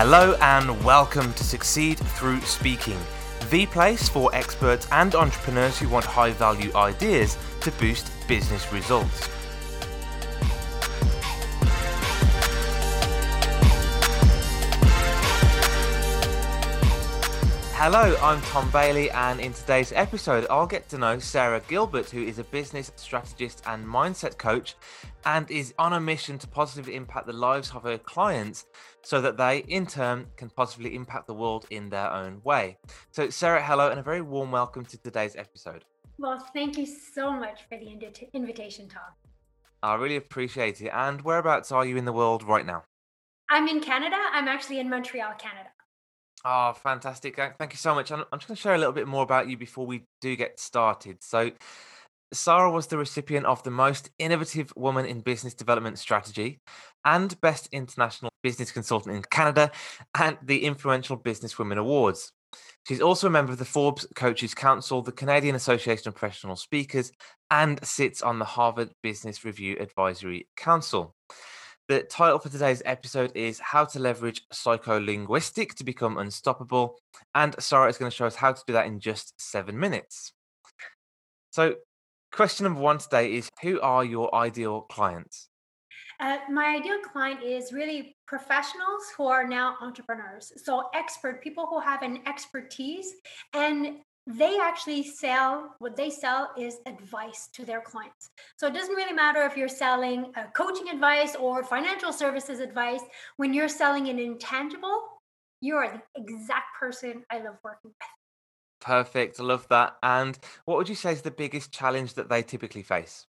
Hello and welcome to Succeed Through Speaking, the place for experts and entrepreneurs who want high value ideas to boost business results. Hello, I'm Tom Bailey, and in today's episode, I'll get to know Sarah Gilbert, who is a business strategist and mindset coach and is on a mission to positively impact the lives of her clients so that they, in turn, can positively impact the world in their own way. So, Sarah, hello, and a very warm welcome to today's episode. Well, thank you so much for the invitation, Tom. I really appreciate it. And whereabouts are you in the world right now? I'm in Canada. I'm actually in Montreal, Canada. Oh, fantastic. Thank you so much. I'm, I'm just going to share a little bit more about you before we do get started. So, Sarah was the recipient of the Most Innovative Woman in Business Development Strategy and Best International Business Consultant in Canada and the Influential Business Women Awards. She's also a member of the Forbes Coaches Council, the Canadian Association of Professional Speakers, and sits on the Harvard Business Review Advisory Council. The title for today's episode is How to Leverage Psycholinguistic to Become Unstoppable. And Sarah is going to show us how to do that in just seven minutes. So, question number one today is Who are your ideal clients? Uh, my ideal client is really professionals who are now entrepreneurs. So, expert people who have an expertise and they actually sell what they sell is advice to their clients. So it doesn't really matter if you're selling a coaching advice or financial services advice. When you're selling an intangible, you are the exact person I love working with. Perfect. I love that. And what would you say is the biggest challenge that they typically face?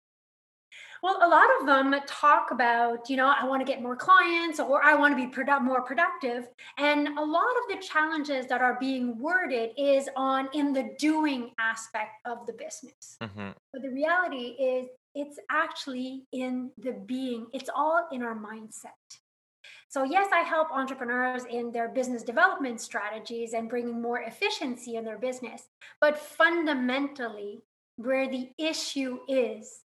Well, a lot of them talk about, you know, I want to get more clients or I want to be produ- more productive. And a lot of the challenges that are being worded is on in the doing aspect of the business. Mm-hmm. But the reality is, it's actually in the being, it's all in our mindset. So, yes, I help entrepreneurs in their business development strategies and bringing more efficiency in their business. But fundamentally, where the issue is,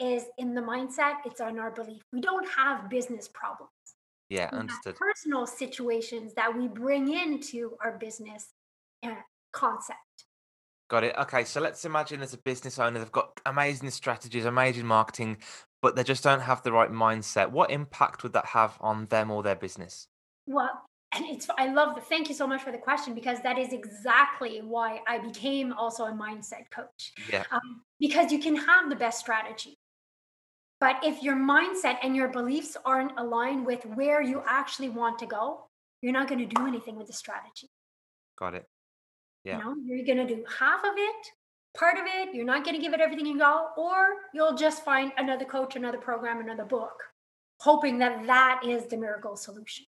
is in the mindset, it's on our belief. We don't have business problems. Yeah, understood. personal situations that we bring into our business uh, concept. Got it. Okay, so let's imagine as a business owner, they've got amazing strategies, amazing marketing, but they just don't have the right mindset. What impact would that have on them or their business? Well, and it's I love the thank you so much for the question because that is exactly why I became also a mindset coach. Yeah. Um, because you can have the best strategy, but if your mindset and your beliefs aren't aligned with where you actually want to go, you're not going to do anything with the strategy. Got it. Yeah. You know, you're going to do half of it, part of it, you're not going to give it everything you got, or you'll just find another coach, another program, another book, hoping that that is the miracle solution.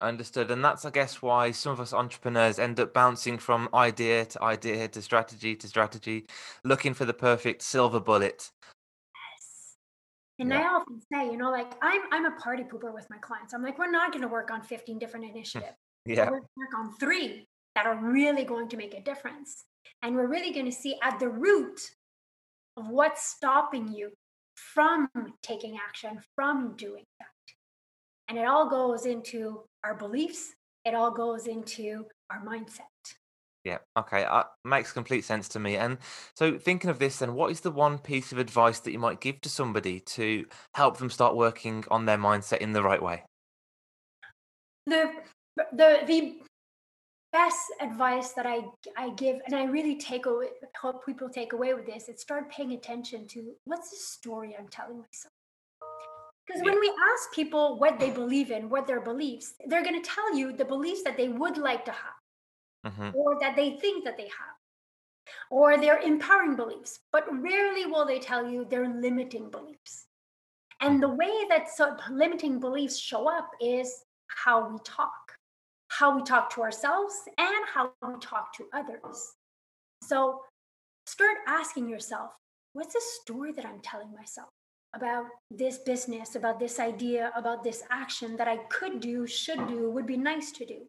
Understood. And that's, I guess, why some of us entrepreneurs end up bouncing from idea to idea to strategy to strategy, looking for the perfect silver bullet and yeah. I often say, you know, like I'm I'm a party pooper with my clients. I'm like, we're not going to work on 15 different hmm. initiatives. yeah. We're going to work on three that are really going to make a difference. And we're really going to see at the root of what's stopping you from taking action, from doing that. And it all goes into our beliefs, it all goes into our mindset. Yeah. Okay. Uh, makes complete sense to me. And so, thinking of this, then, what is the one piece of advice that you might give to somebody to help them start working on their mindset in the right way? The the the best advice that I I give, and I really take away, hope people take away with this, is start paying attention to what's the story I'm telling myself. Because yeah. when we ask people what they believe in, what their beliefs, they're going to tell you the beliefs that they would like to have mm-hmm. or that they think that they have, or their empowering beliefs, but rarely will they tell you their limiting beliefs. And the way that so limiting beliefs show up is how we talk, how we talk to ourselves, and how we talk to others. So start asking yourself what's the story that I'm telling myself? about this business, about this idea, about this action that I could do, should do, would be nice to do.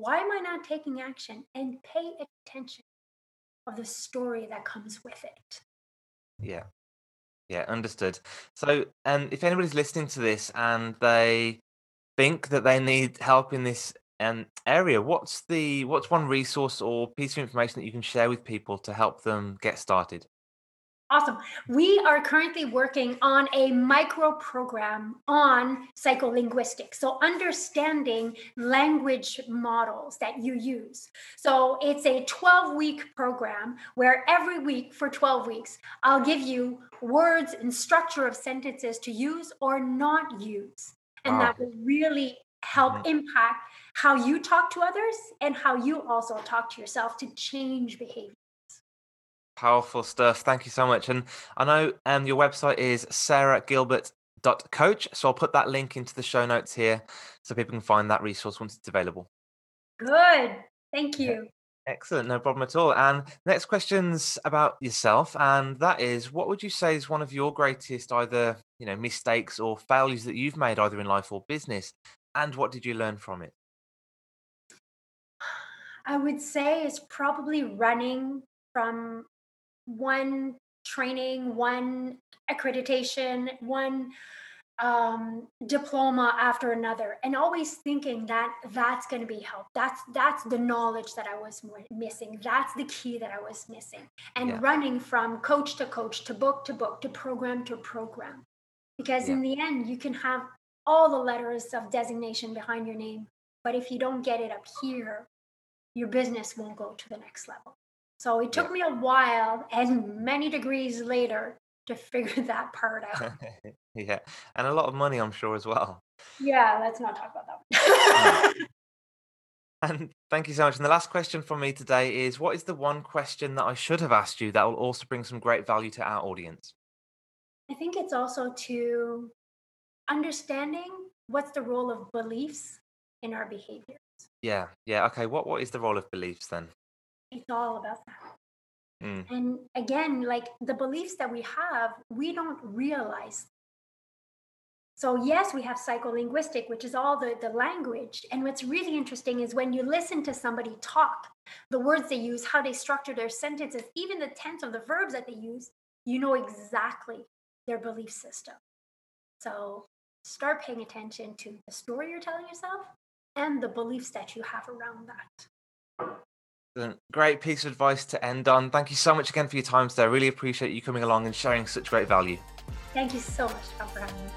Why am I not taking action? And pay attention of the story that comes with it. Yeah. Yeah, understood. So, um, if anybody's listening to this and they think that they need help in this um, area, what's the what's one resource or piece of information that you can share with people to help them get started? Awesome. We are currently working on a micro program on psycholinguistics. So, understanding language models that you use. So, it's a 12 week program where every week for 12 weeks, I'll give you words and structure of sentences to use or not use. And wow. that will really help mm-hmm. impact how you talk to others and how you also talk to yourself to change behavior. Powerful stuff. Thank you so much. And I know um, your website is sarahgilbert.coach. So I'll put that link into the show notes here so people can find that resource once it's available. Good. Thank you. Excellent. No problem at all. And next question's about yourself. And that is what would you say is one of your greatest either, you know, mistakes or failures that you've made either in life or business? And what did you learn from it? I would say is probably running from one training, one accreditation, one um, diploma after another, and always thinking that that's going to be help. That's that's the knowledge that I was missing. That's the key that I was missing, and yeah. running from coach to coach, to book to book, to program to program, because yeah. in the end, you can have all the letters of designation behind your name, but if you don't get it up here, your business won't go to the next level. So it took yeah. me a while and many degrees later to figure that part out. yeah. And a lot of money, I'm sure, as well. Yeah, let's not talk about mm. that. and thank you so much. And the last question from me today is what is the one question that I should have asked you that will also bring some great value to our audience? I think it's also to understanding what's the role of beliefs in our behaviors. Yeah, yeah. Okay. What what is the role of beliefs then? It's all about that. Mm. And again, like the beliefs that we have, we don't realize. So, yes, we have psycholinguistic, which is all the, the language. And what's really interesting is when you listen to somebody talk, the words they use, how they structure their sentences, even the tense of the verbs that they use, you know exactly their belief system. So, start paying attention to the story you're telling yourself and the beliefs that you have around that. Great piece of advice to end on. Thank you so much again for your time today. I really appreciate you coming along and sharing such great value. Thank you so much for having me.